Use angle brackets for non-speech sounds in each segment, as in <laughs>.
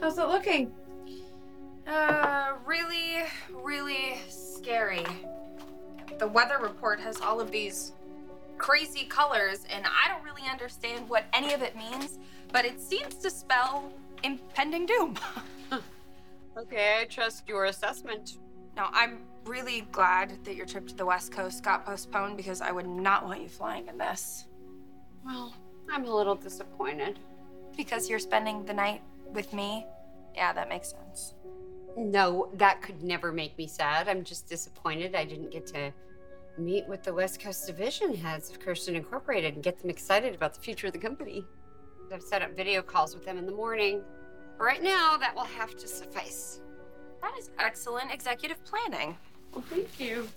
How's it looking? Uh, really, really scary. The weather report has all of these crazy colors, and I don't really understand what any of it means, but it seems to spell impending doom. <laughs> Okay, I trust your assessment. now, I'm really glad that your trip to the West Coast got postponed because I would not want you flying in this. Well, I'm a little disappointed. Because you're spending the night with me? Yeah, that makes sense. No, that could never make me sad. I'm just disappointed I didn't get to meet with the West Coast division heads of Kirsten Incorporated and get them excited about the future of the company. I've set up video calls with them in the morning. But right now, that will have to suffice. That is excellent executive planning. Well, thank you.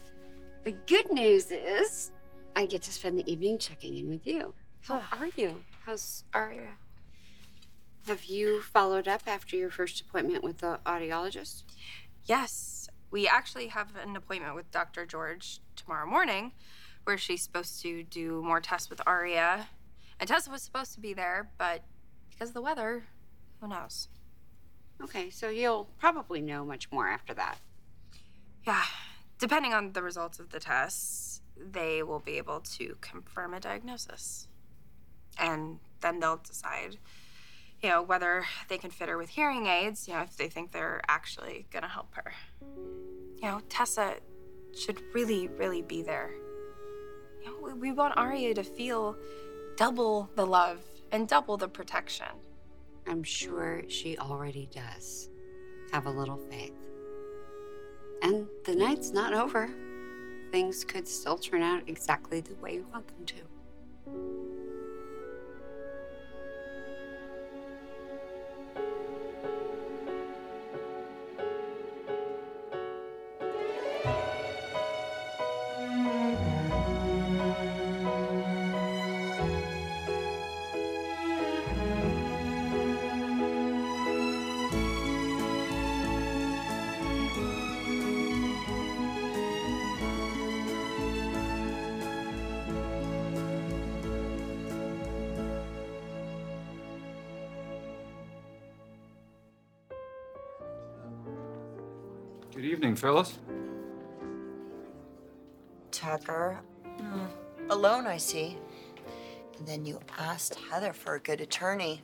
<laughs> the good news is I get to spend the evening checking in with you. How ah. are you? How's Aria? Have you followed up after your first appointment with the audiologist? Yes, we actually have an appointment with Dr. George tomorrow morning where she's supposed to do more tests with Aria. And Tessa was supposed to be there, but because of the weather, who knows? Okay, so you'll probably know much more after that. Yeah, depending on the results of the tests, they will be able to confirm a diagnosis. And then they'll decide, you know, whether they can fit her with hearing aids, you know, if they think they're actually gonna help her. You know, Tessa should really, really be there. You know, we, we want Aria to feel double the love and double the protection. I'm sure she already does. Have a little faith. And the night's not over. Things could still turn out exactly the way you want them to. Good evening, Phyllis. Tucker. Hmm. Alone, I see. And then you asked Heather for a good attorney.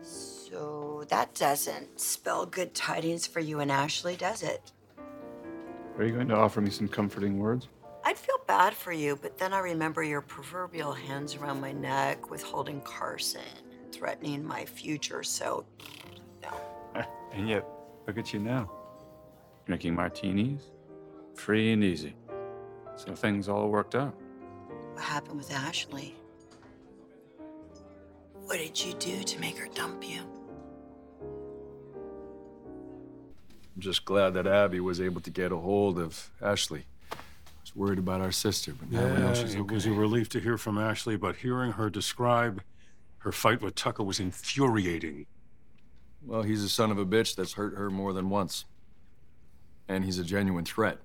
So that doesn't spell good tidings for you and Ashley, does it? Are you going to offer me some comforting words? I'd feel bad for you, but then I remember your proverbial hands around my neck, withholding Carson, and threatening my future, so no. <laughs> And yet, look at you now. Drinking martinis, free and easy. So things all worked out. What happened with Ashley? What did you do to make her dump you? I'm just glad that Abby was able to get a hold of Ashley. I was worried about our sister, but now we know Yeah, she's it was a relief to hear from Ashley, but hearing her describe her fight with Tucker was infuriating. Well, he's a son of a bitch that's hurt her more than once. And he's a genuine threat.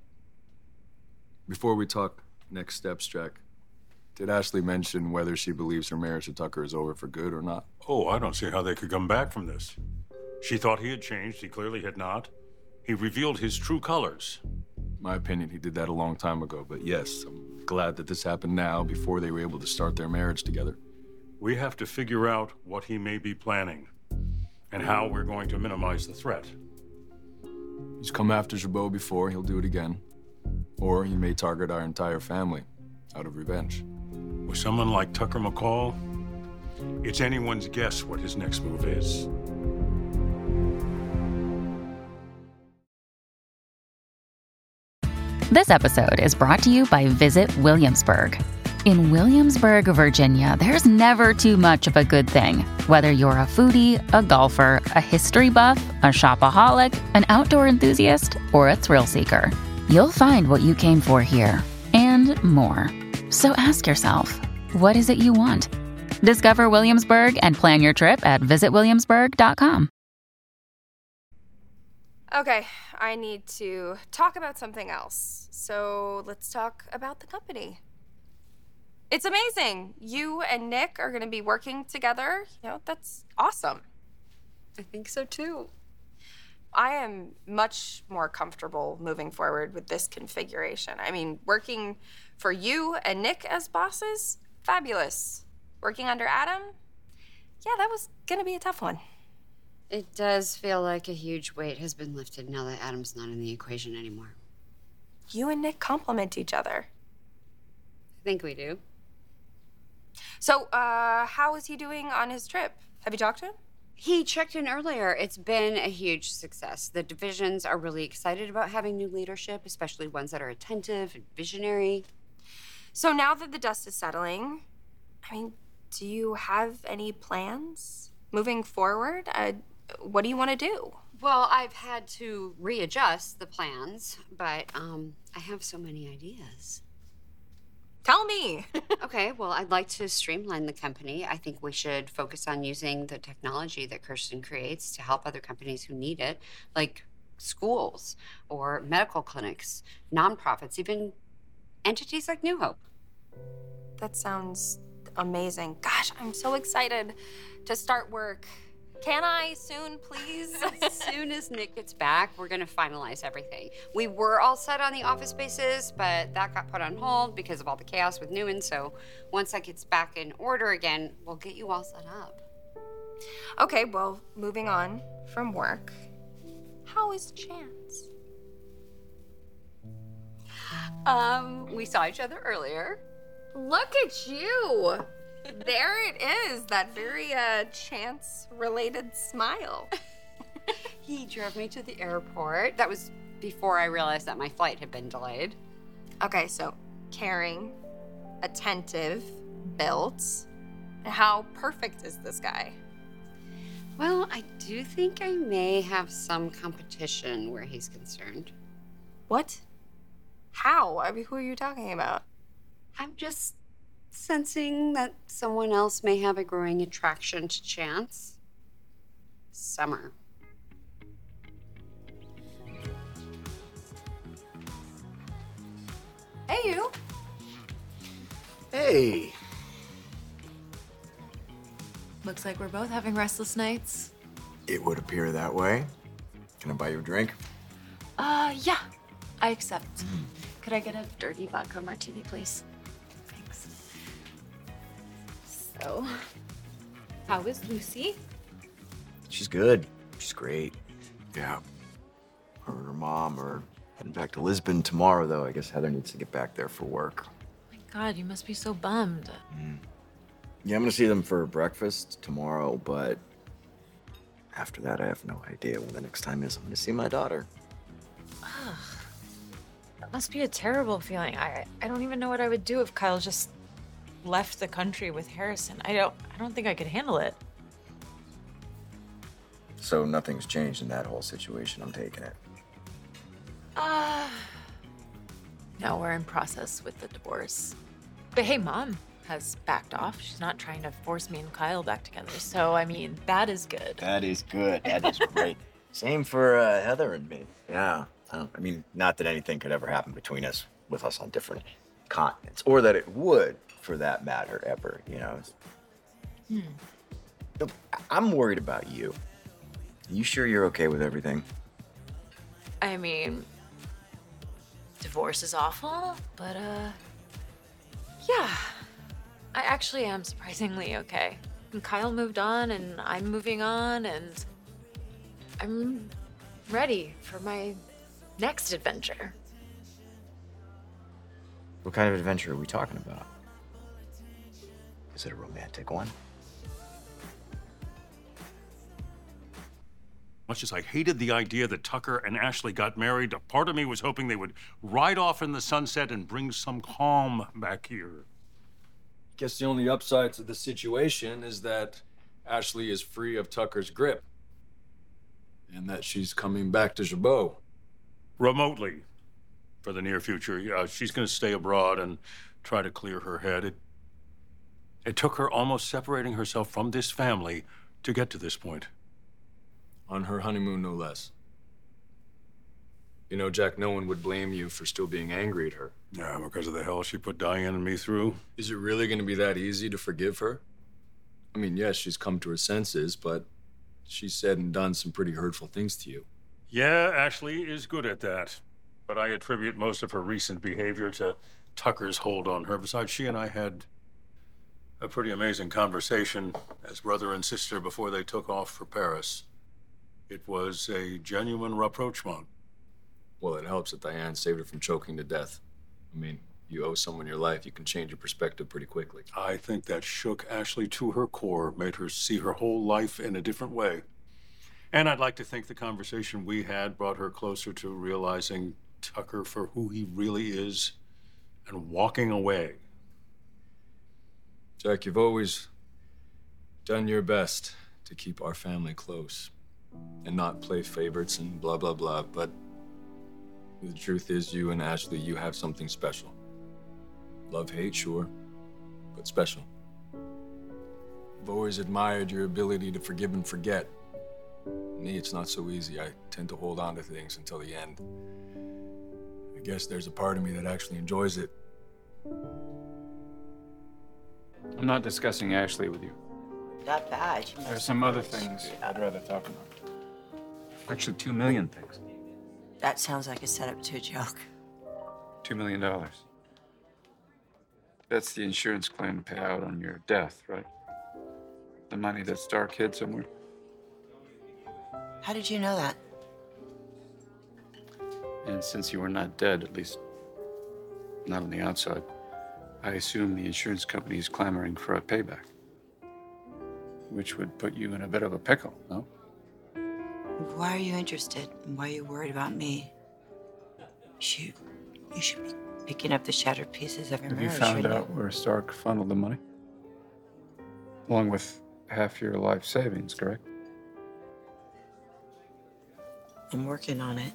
Before we talk next steps, Jack, did Ashley mention whether she believes her marriage to Tucker is over for good or not? Oh, I don't see how they could come back from this. She thought he had changed. He clearly had not. He revealed his true colors. My opinion, he did that a long time ago, but yes, I'm glad that this happened now before they were able to start their marriage together. We have to figure out what he may be planning and how we're going to minimize the threat. He's come after Jabot before, he'll do it again. Or he may target our entire family out of revenge. With someone like Tucker McCall, it's anyone's guess what his next move is. This episode is brought to you by Visit Williamsburg. In Williamsburg, Virginia, there's never too much of a good thing. Whether you're a foodie, a golfer, a history buff, a shopaholic, an outdoor enthusiast, or a thrill seeker, you'll find what you came for here and more. So ask yourself, what is it you want? Discover Williamsburg and plan your trip at visitwilliamsburg.com. Okay, I need to talk about something else. So let's talk about the company. It's amazing. You and Nick are going to be working together. You know, that's awesome. I think so too. I am much more comfortable moving forward with this configuration. I mean, working for you and Nick as bosses, fabulous. Working under Adam, yeah, that was gonna be a tough one. It does feel like a huge weight has been lifted now that Adam's not in the equation anymore. You and Nick complement each other. I think we do. So, uh, how is he doing on his trip? Have you talked to him? He checked in earlier. It's been a huge success. The divisions are really excited about having new leadership, especially ones that are attentive and visionary. So now that the dust is settling, I mean, do you have any plans moving forward? Uh, what do you want to do? Well, I've had to readjust the plans, but um, I have so many ideas. Tell me. <laughs> okay, well, I'd like to streamline the company. I think we should focus on using the technology that Kirsten creates to help other companies who need it, like schools or medical clinics, nonprofits, even entities like New Hope. that sounds amazing. Gosh, I'm so excited to start work. Can I soon, please? <laughs> as soon as Nick gets back, we're going to finalize everything. We were all set on the office spaces, but that got put on hold because of all the chaos with Newman. So once that gets back in order again, we'll get you all set up. okay, well, moving on from work. How is Chance? Um, we saw each other earlier. Look at you. There it is, that very uh, chance related smile. <laughs> He drove me to the airport. That was before I realized that my flight had been delayed. Okay, so caring, attentive, built. How perfect is this guy? Well, I do think I may have some competition where he's concerned. What? How? I mean, who are you talking about? I'm just sensing that someone else may have a growing attraction to Chance. Summer. Hey, you. Hey. Looks like we're both having restless nights. It would appear that way. Can I buy you a drink? Uh, yeah. I accept. Could I get a dirty vodka martini, please? So, how is Lucy? She's good. She's great. Yeah. Her and her mom are heading back to Lisbon tomorrow, though. I guess Heather needs to get back there for work. My God, you must be so bummed. Mm. Yeah, I'm gonna see them for breakfast tomorrow, but after that, I have no idea when the next time is I'm gonna see my daughter. That must be a terrible feeling. I I don't even know what I would do if Kyle just left the country with Harrison. I don't I don't think I could handle it. So nothing's changed in that whole situation. I'm taking it. Uh No, we're in process with the divorce. But hey, mom has backed off. She's not trying to force me and Kyle back together. So I mean, that is good. That is good. That is <laughs> great. Same for uh, Heather and me. Yeah. I, I mean, not that anything could ever happen between us with us on different continents, or that it would, for that matter, ever. You know. I- I'm worried about you. You sure you're okay with everything? I mean, divorce is awful, but uh, yeah, I actually am surprisingly okay. And Kyle moved on, and I'm moving on, and I'm ready for my next adventure. What kind of adventure are we talking about? Is it a romantic one? Much as I hated the idea that Tucker and Ashley got married, a part of me was hoping they would ride off in the sunset and bring some calm back here. Guess the only upside to the situation is that Ashley is free of Tucker's grip. And that she's coming back to Jabot. Remotely, for the near future. Yeah, she's going to stay abroad and try to clear her head. It, it took her almost separating herself from this family to get to this point. On her honeymoon, no less. You know, Jack, no one would blame you for still being angry at her. Yeah, because of the hell she put Diane and me through. Is it really going to be that easy to forgive her? I mean, yes, she's come to her senses, but she's said and done some pretty hurtful things to you. Yeah, Ashley is good at that. But I attribute most of her recent behavior to Tucker's hold on her. Besides, she and I had a pretty amazing conversation as brother and sister before they took off for Paris. It was a genuine rapprochement. Well, it helps that Diane saved her from choking to death. I mean, you owe someone your life, you can change your perspective pretty quickly. I think that shook Ashley to her core, made her see her whole life in a different way. And I'd like to think the conversation we had brought her closer to realizing Tucker for who he really is and walking away. Jack, you've always done your best to keep our family close and not play favorites and blah, blah, blah. But the truth is, you and Ashley, you have something special. Love, hate, sure, but special. I've always admired your ability to forgive and forget. Me, it's not so easy. I tend to hold on to things until the end. I guess there's a part of me that actually enjoys it. I'm not discussing Ashley with you. That bad. She There's must- some other things I'd rather talk about. Actually, two million things. That sounds like a setup to a joke. Two million dollars. That's the insurance claim to pay out on your death, right? The money that Stark hid somewhere. How did you know that? And since you were not dead, at least not on the outside, I assume the insurance company is clamoring for a payback. Which would put you in a bit of a pickle, no? Why are you interested? And why are you worried about me? Shoot, you should be picking up the shattered pieces of your Have you marriage. found shouldn't out where Stark funneled the money? Along with half your life savings, correct? I'm working on it.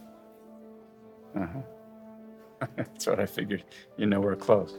Uh huh. <laughs> That's what I figured. You know we're close.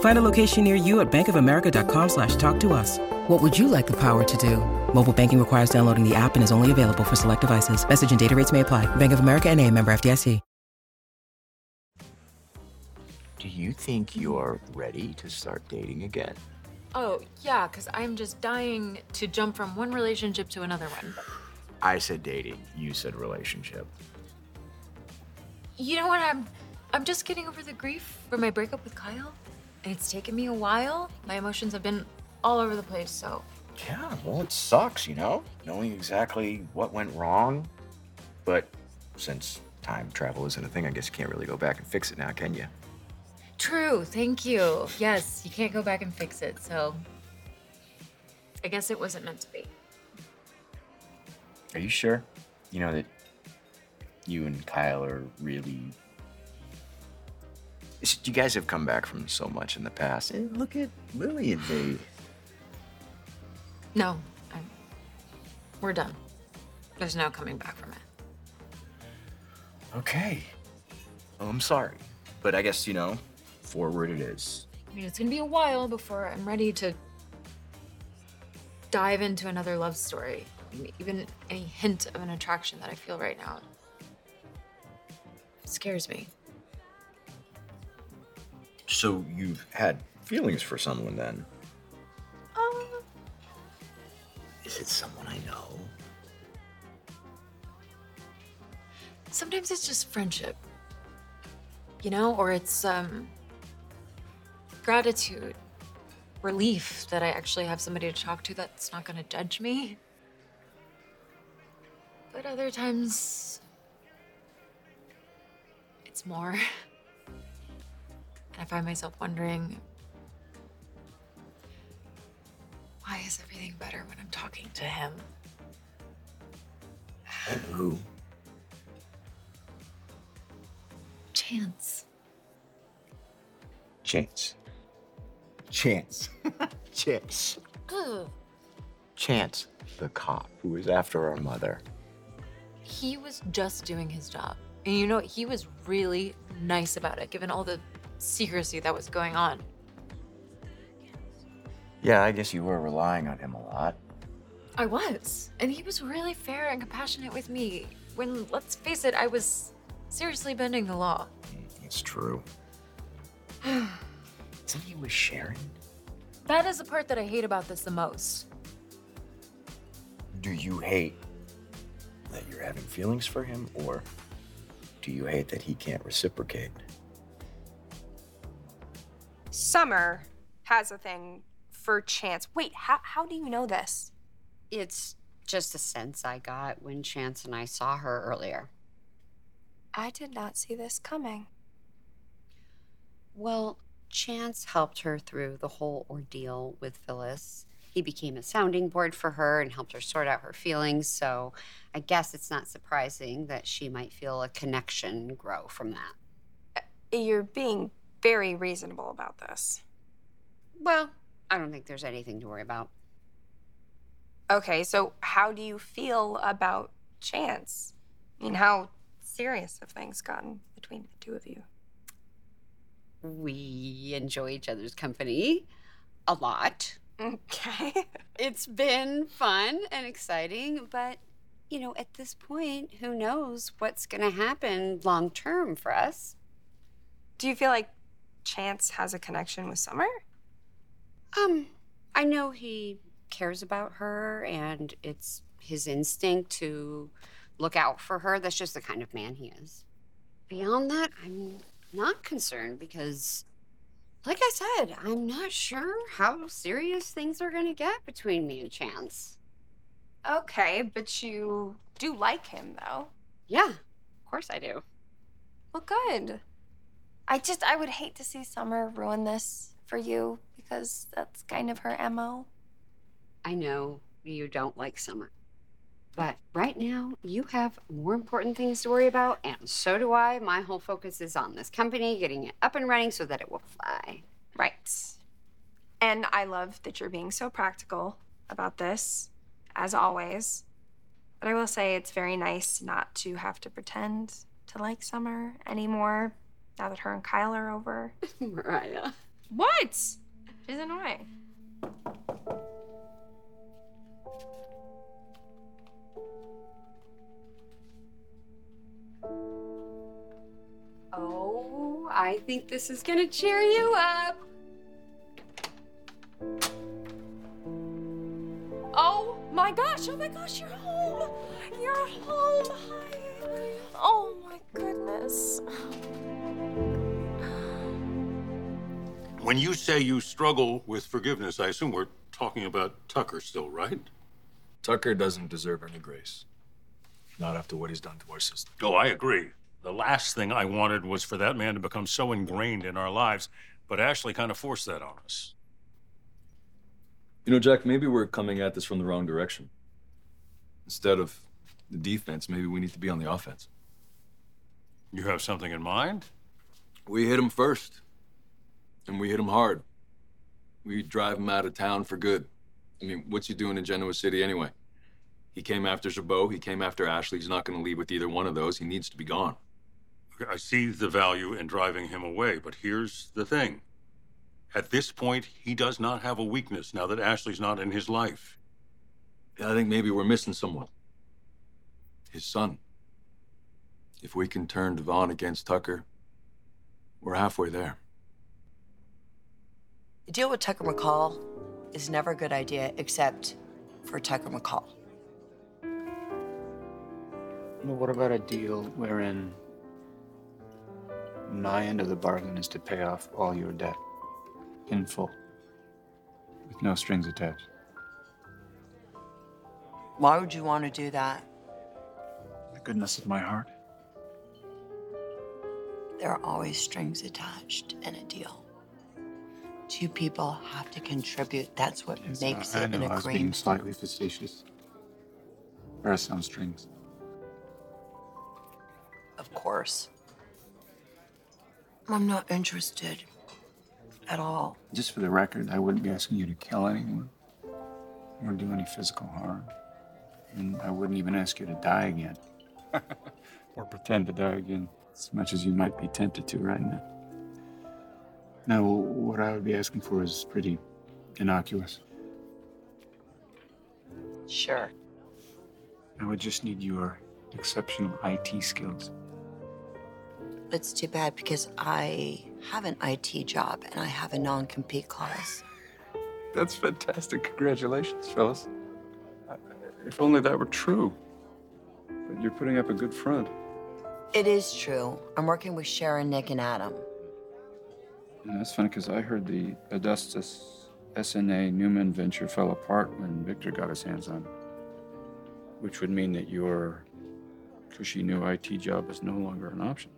Find a location near you at bankofamerica.com slash talk to us. What would you like the power to do? Mobile banking requires downloading the app and is only available for select devices. Message and data rates may apply. Bank of America and a member FDIC. Do you think you're ready to start dating again? Oh, yeah, because I'm just dying to jump from one relationship to another one. I said dating. You said relationship. You know what? I'm I'm just getting over the grief from my breakup with Kyle. It's taken me a while. My emotions have been all over the place, so Yeah, well, it sucks, you know, knowing exactly what went wrong. But since time travel isn't a thing, I guess you can't really go back and fix it now, can you? True, thank you. Yes, you can't go back and fix it, so I guess it wasn't meant to be. Are you sure? You know that you and Kyle are really. You guys have come back from so much in the past. And look at Lily and me. No, I'm, we're done. There's no coming back from it. Okay. Well, I'm sorry. But I guess, you know, forward it is. I mean, it's gonna be a while before I'm ready to dive into another love story. Even any hint of an attraction that I feel right now scares me. So you've had feelings for someone then? Um, Is it someone I know? sometimes it's just friendship, you know, or it's um, gratitude, relief that I actually have somebody to talk to that's not gonna judge me. But other times, it's more. <laughs> And I find myself wondering why is everything better when I'm talking to him? Who? Chance. Chance. Chance. <laughs> Chance. Ugh. Chance. the cop who was after our mother. He was just doing his job. And you know, what? he was really nice about it, given all the secrecy that was going on. Yeah, I guess you were relying on him a lot. I was. And he was really fair and compassionate with me. When, let's face it, I was seriously bending the law. It's true. <sighs> Isn't he with Sharon? That is the part that I hate about this the most. Do you hate that you're having feelings for him, or do you hate that he can't reciprocate? Summer has a thing for Chance. Wait, how, how do you know this? It's just a sense I got when Chance and I saw her earlier. I did not see this coming. Well, Chance helped her through the whole ordeal with Phyllis. He became a sounding board for her and helped her sort out her feelings, so I guess it's not surprising that she might feel a connection grow from that. Uh, you're being very reasonable about this. Well, I don't think there's anything to worry about. Okay, so how do you feel about Chance? I mean, how serious have things gotten between the two of you? We enjoy each other's company a lot. Okay. <laughs> It's been fun and exciting, but you know, at this point, who knows what's going to happen long term for us? Do you feel like Chance has a connection with Summer? Um, I know he cares about her and it's his instinct to look out for her. That's just the kind of man he is. Beyond that, I'm not concerned because, like I said, I'm not sure how serious things are going to get between me and Chance. Okay, but you do like him, though. Yeah, of course I do. Well, good. I just, I would hate to see Summer ruin this for you because that's kind of her MO. I know you don't like Summer. But right now, you have more important things to worry about, and so do I. My whole focus is on this company, getting it up and running so that it will fly. Right. And I love that you're being so practical about this, as always. But I will say it's very nice not to have to pretend to like Summer anymore now that her and Kyle are over. <laughs> Mariah. What? She's annoying. Oh, I think this is gonna cheer you up. Oh my gosh, oh my gosh, you're home. You're home. Hi. Oh my goodness. When you say you struggle with forgiveness, I assume we're talking about Tucker still, right? Tucker doesn't deserve any grace. Not after what he's done to our sister. Oh, I agree. The last thing I wanted was for that man to become so ingrained in our lives, but Ashley kind of forced that on us. You know, Jack, maybe we're coming at this from the wrong direction. Instead of the defense, maybe we need to be on the offense. You have something in mind? We hit him first, and we hit him hard. We drive him out of town for good. I mean, what's he doing in Genoa City anyway? He came after Jabot, he came after Ashley. He's not going to leave with either one of those. He needs to be gone. I see the value in driving him away, but here's the thing. At this point, he does not have a weakness now that Ashley's not in his life. I think maybe we're missing someone. His son. If we can turn Devon against Tucker, we're halfway there. The deal with Tucker McCall is never a good idea except for Tucker McCall. Well, what about a deal wherein my end of the bargain is to pay off all your debt in full, with no strings attached? Why would you want to do that? The goodness of my heart. There are always strings attached in a deal. Two people have to contribute. That's what Yes, makes I, I it know an I was being agreement. slightly facetious. There are some strings. Of course. I'm not interested at all. Just for the record, I wouldn't be asking you to kill anyone or do any physical harm. And I wouldn't even ask you to die again. <laughs> or pretend to die again, as much as you might be tempted to right now. Now, what I would be asking for is pretty innocuous. Sure. I would just need your exceptional IT skills. It's too bad because I have an IT job and I have a non compete clause. That's fantastic. Congratulations, fellas. Uh, If only that were true. But you're putting up a good front. It is true. I'm working with Sharon, Nick, and Adam. And that's funny because I heard the Augustus SNA Newman venture fell apart when Victor got his hands on it. Which would mean that your cushy new IT job is no longer an option.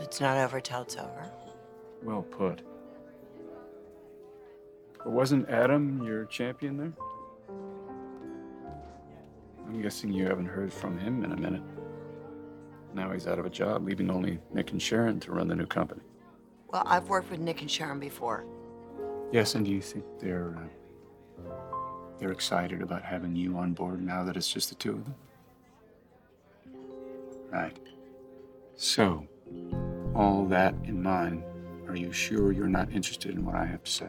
It's not over till it's over. Well put. But wasn't Adam your champion there? I'm guessing you haven't heard from him in a minute. Now he's out of a job, leaving only Nick and Sharon to run the new company. Well, I've worked with Nick and Sharon before. Yes, and do you think they're uh, they're excited about having you on board now that it's just the two of them? Right. So, all that in mind, are you sure you're not interested in what I have to say?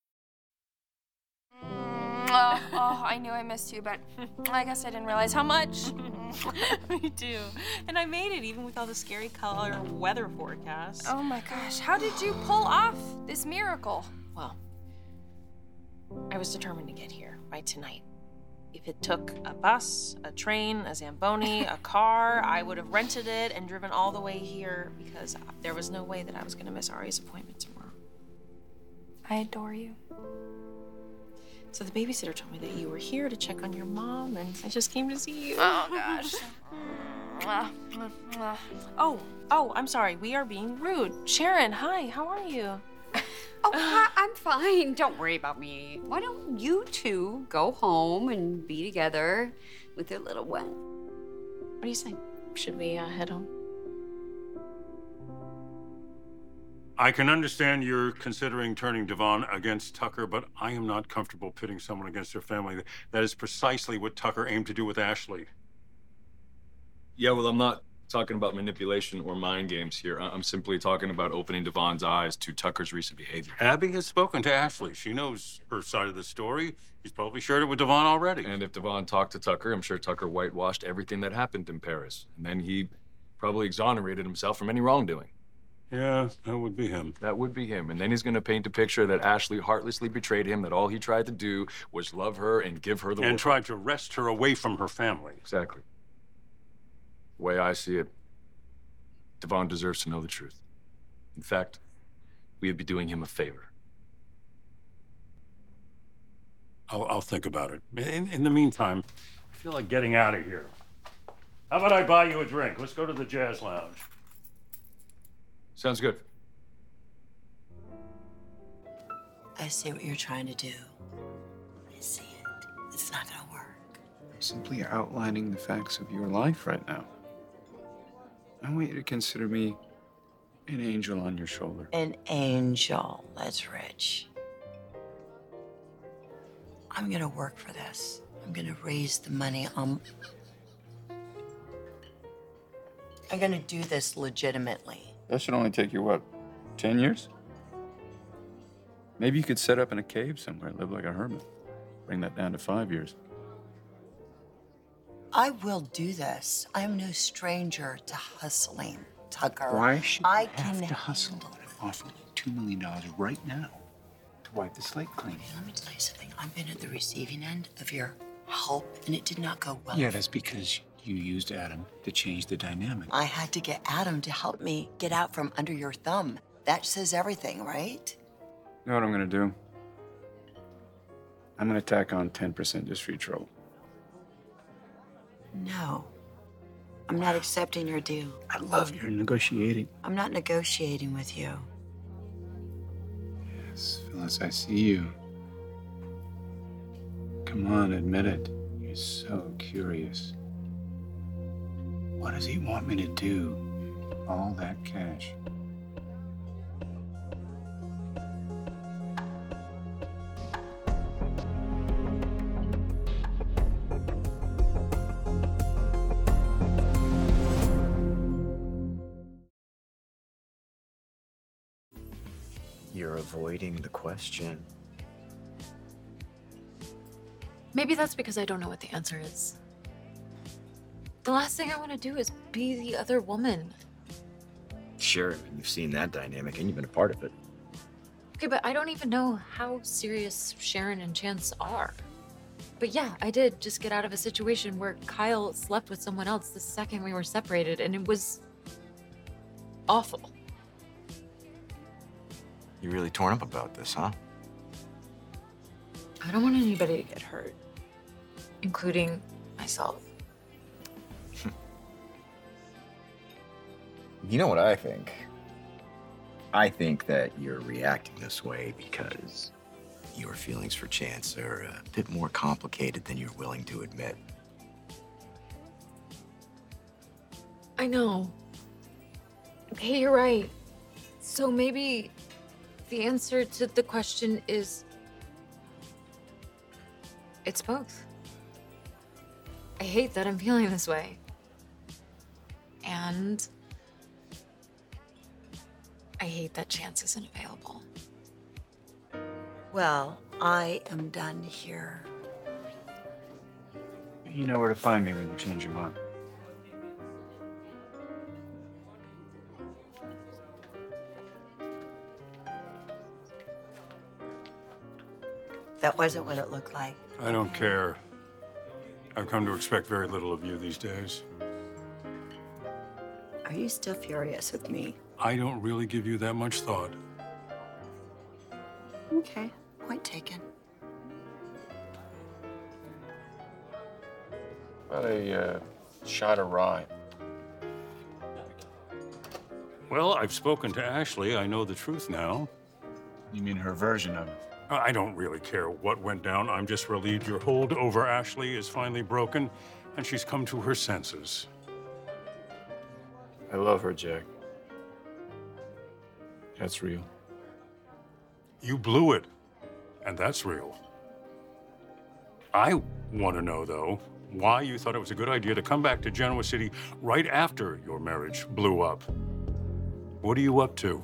Oh, I knew I missed you, but I guess I didn't realize how much. <laughs> Me too. And I made it even with all the scary color weather forecasts. Oh my gosh, how did you pull off this miracle? Well, I was determined to get here by tonight. If it took a bus, a train, a Zamboni, a <laughs> car, I would have rented it and driven all the way here because there was no way that I was going to miss Ari's appointment tomorrow. I adore you. So the babysitter told me that you were here to check on your mom, and I just came to see you. Oh gosh. <laughs> oh, oh, I'm sorry. We are being rude. Sharon, hi. How are you? <laughs> Oh, hi, I'm fine. Don't worry about me. Why don't you two go home and be together with your little one? What do you say? Should we uh, head home? I can understand you're considering turning Devon against Tucker, but I am not comfortable pitting someone against their family. That is precisely what Tucker aimed to do with Ashley. Yeah, well, I'm not talking about manipulation or mind games here. I'm simply talking about opening Devon's eyes to Tucker's recent behavior. Abby has spoken to Ashley. She knows her side of the story. He's probably shared it with Devon already. And if Devon talked to Tucker, I'm sure Tucker whitewashed everything that happened in Paris. And then he probably exonerated himself from any wrongdoing. Yeah, that would be him. That would be him. And then he's going to paint a picture that Ashley heartlessly betrayed him, that all he tried to do was love her and give her the and world. tried to wrest her away from her family. Exactly. The way I see it, Devon deserves to know the truth. In fact, we would be doing him a favor. I'll, I'll think about it. In, in the meantime, I feel like getting out of here. How about I buy you a drink? Let's go to the jazz lounge. Sounds good. I see what you're trying to do. I see it. It's not gonna work. I'm simply outlining the facts of your life right now. I want you to consider me an angel on your shoulder. An angel. That's rich. I'm gonna work for this. I'm gonna raise the money. Um, I'm gonna do this legitimately. That should only take you, what, 10 years? Maybe you could set up in a cave somewhere, live like a hermit. Bring that down to five years. I will do this. I am no stranger to hustling, Tucker. Why should I have can to hustle and offer you $2 million right now to wipe the slate clean? Let me tell you something. I've been at the receiving end of your help, and it did not go well. Yeah, that's because you used Adam to change the dynamic. I had to get Adam to help me get out from under your thumb. That says everything, right? You know what I'm gonna do? I'm gonna tack on 10% just for your trouble. No. I'm not accepting your deal. I love your negotiating. I'm not negotiating with you. Yes, Phyllis, I see you. Come on, admit it. You're so curious. What does he want me to do? All that cash. You're avoiding the question. Maybe that's because I don't know what the answer is. The last thing I want to do is be the other woman. Sure, you've seen that dynamic and you've been a part of it. Okay, but I don't even know how serious Sharon and Chance are. But yeah, I did just get out of a situation where Kyle slept with someone else the second we were separated, and it was awful. You're really torn up about this, huh? I don't want anybody to get hurt, including myself. You know what I think? I think that you're reacting this way because your feelings for Chance are a bit more complicated than you're willing to admit. I know. Okay, you're right. So maybe the answer to the question is it's both. I hate that I'm feeling this way. And I hate that chance isn't available. Well, I am done here. You know where to find me when you change your mind. That wasn't what it looked like. I don't care. I've come to expect very little of you these days. Are you still furious with me? I don't really give you that much thought. Okay, point taken. About a uh, shot of rye. Well, I've spoken to Ashley. I know the truth now. You mean her version of it? I don't really care what went down. I'm just relieved your hold over Ashley is finally broken and she's come to her senses. I love her, Jack. That's real. You blew it, and that's real. I want to know, though, why you thought it was a good idea to come back to Genoa City right after your marriage blew up. What are you up to?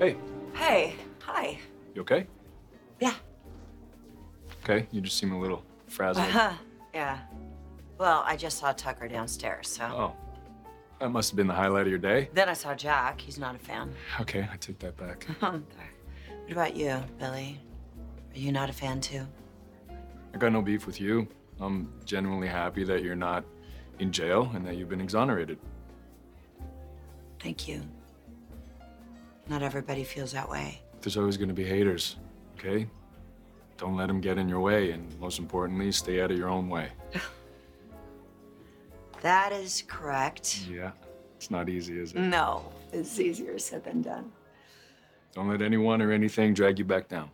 Hey, Hey, hi. You okay? Yeah. Okay, you just seem a little frazzled. Uh-huh. Yeah. Well, I just saw Tucker downstairs, so. Oh, that must have been the highlight of your day. Then I saw Jack. He's not a fan. Okay, I take that back. <laughs> what about you, Billy? Are you not a fan too? I got no beef with you. I'm genuinely happy that you're not in jail and that you've been exonerated. Thank you. Not everybody feels that way. There's always going to be haters, okay? Don't let them get in your way, and most importantly, stay out of your own way. <laughs> That is correct. Yeah, it's not easy, is it? No, it's easier said than done. Don't let anyone or anything drag you back down.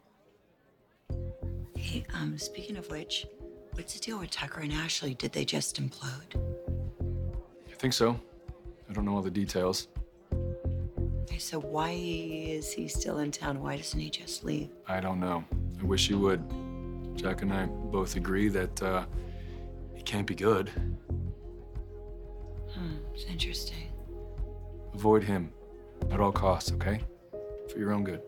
Hey, um, speaking of which, what's the deal with Tucker and Ashley? Did they just implode? I think so. I don't know all the details. Okay, so why is he still in town? Why doesn't he just leave? I don't know. I wish he would. Jack and I both agree that uh, he can't be good. Hmm, it's interesting. Avoid him at all costs, okay? For your own good.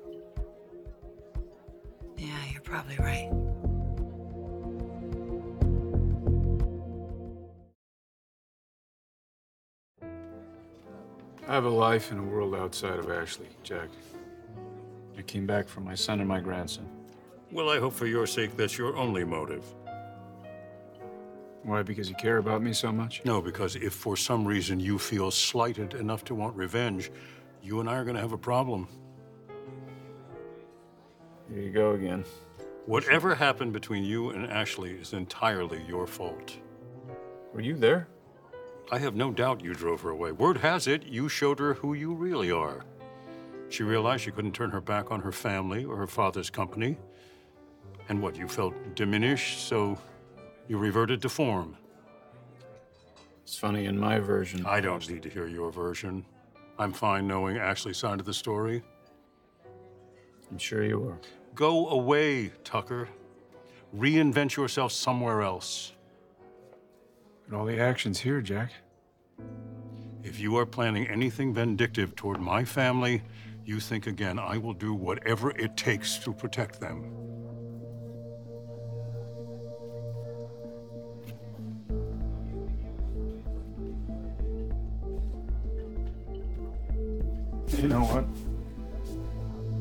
Yeah, you're probably right. I have a life in a world outside of Ashley, Jack. I came back for my son and my grandson. Well, I hope for your sake that's your only motive. Why? Because you care about me so much? No, because if for some reason you feel slighted enough to want revenge, you and I are going to have a problem. Here you go again. Whatever happened between you and Ashley is entirely your fault. Were you there? I have no doubt you drove her away. Word has it, you showed her who you really are. She realized she couldn't turn her back on her family or her father's company. And what, you felt diminished, so you reverted to form. It's funny, in my version. I don't need to hear your version. I'm fine knowing Ashley's side of the story. I'm sure you are. Go away, Tucker. Reinvent yourself somewhere else. But all the action's here, Jack. If you are planning anything vindictive toward my family, you think again. I will do whatever it takes to protect them. You know what?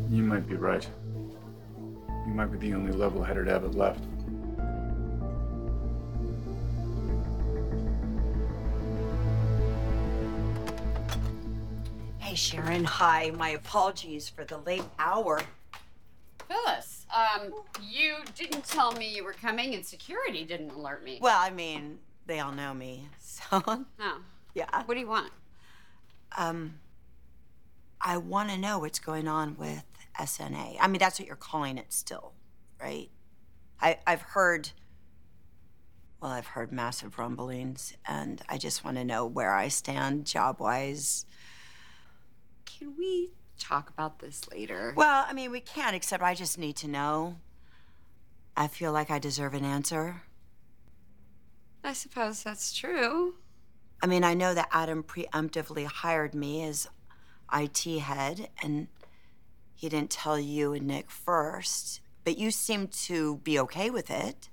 You might be right. You might be the only level-headed Abbott left. Hey, Sharon. Hi. My apologies for the late hour. Phyllis, um, you didn't tell me you were coming, and security didn't alert me. Well, I mean, they all know me, <laughs> so. Oh. Yeah. What do you want? Um, I want to know what's going on with SNA. I mean, that's what you're calling it still, right? I, I've heard, well, I've heard massive rumblings, and I just want to know where I stand job wise. Can we talk about this later? Well, I mean, we can, except I just need to know. I feel like I deserve an answer. I suppose that's true. I mean, I know that Adam preemptively hired me as IT head, and he didn't tell you and Nick first, but you seem to be okay with it.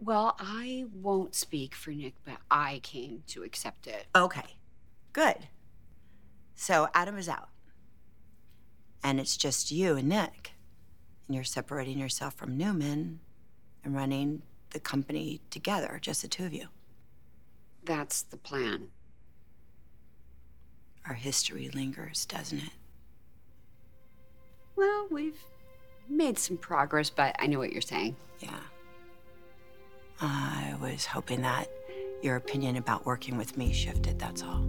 Well, I won't speak for Nick, but I came to accept it. Okay, good. So Adam is out, and it's just you and Nick, and you're separating yourself from Newman and running the company together, just the two of you. That's the plan. Our history lingers, doesn't it? Well, we've made some progress, but I know what you're saying. Yeah. I was hoping that your opinion about working with me shifted, that's all.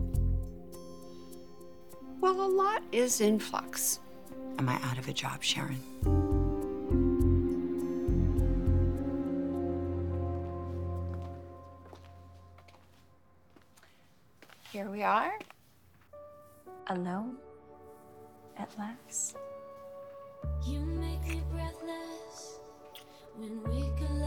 Well, a lot is in flux. Am I out of a job, Sharon? Here we are. Alone. At last. You make me breathless when we collide.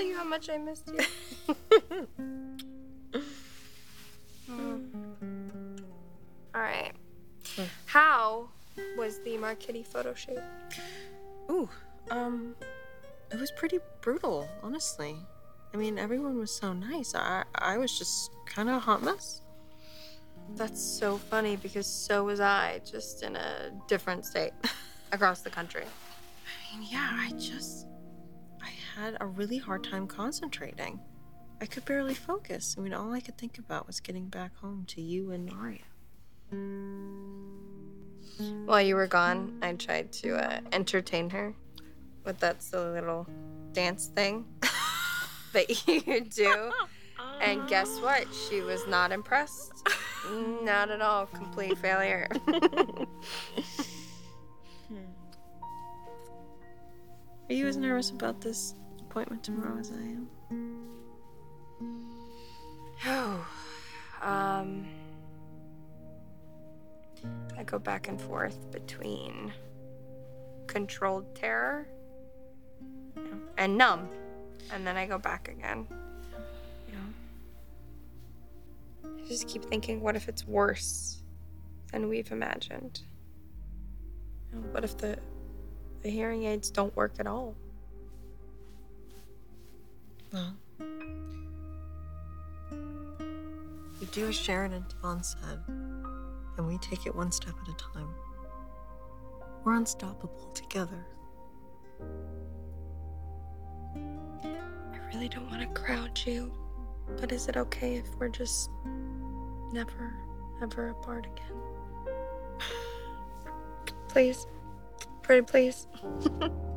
Tell you how much I missed you? Hmm. <laughs> All right. How was the Marquette photo shoot? Ooh, um, it was pretty brutal, honestly. I mean, everyone was so nice. I I was just kind of a hot mess. That's so funny because so was I, just in a different state <laughs> across the country. I mean, yeah, I just had a really hard time concentrating. I could barely focus. I mean, all I could think about was getting back home to you and Aria. While you were gone, I tried to uh, entertain her with that silly little dance thing <laughs> that you do. <laughs> And guess what? She was not impressed. Not at all. Complete failure. <laughs> Are you as nervous about this appointment tomorrow as I am? Oh, Um, I go back and forth between controlled terror and numb, and then I go back again. You know, I just keep thinking, what if it's worse than we've imagined? You know, what if the the hearing aids don't work at all? Well, we do as Sharon and Devon said, and we take it one step at a time. We're unstoppable together. I really don't want to crowd you, but is it okay if we're just never, ever apart again? <sighs> please. Pretty please.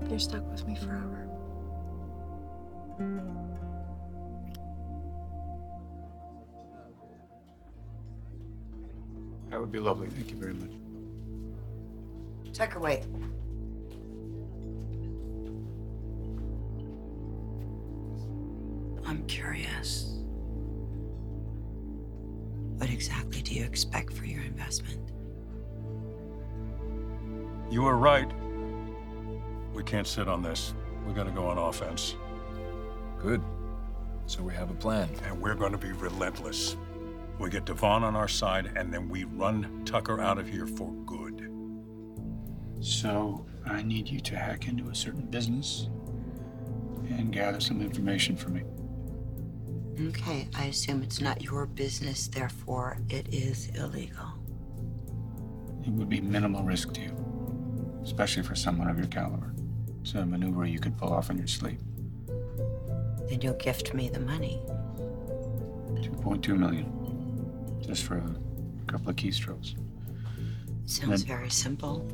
You're stuck with me forever. That would be lovely. Thank you very much. Tucker, wait. I'm curious. What exactly do you expect for your investment? You were right. We can't sit on this. We gotta go on offense. Good. So we have a plan. And we're gonna be relentless. We get Devon on our side, and then we run Tucker out of here for good. So I need you to hack into a certain business and gather some information for me. Okay, I assume it's not your business, therefore it is illegal. It would be minimal risk to you, especially for someone of your caliber. It's a maneuver you could pull off in your sleep. Then you'll gift me the money. 2.2 million. Just for a couple of keystrokes. Sounds Then- very simple.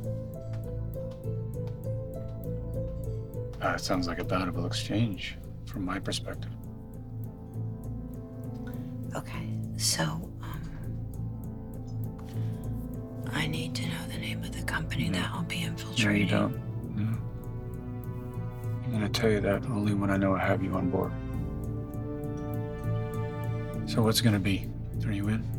Uh, it sounds like a bountiful exchange from my perspective. Okay, so, um, I need to know the name of the company that I'll be No, you don't. Tell you that only when I know I have you on board. So what's going to be? Are you in?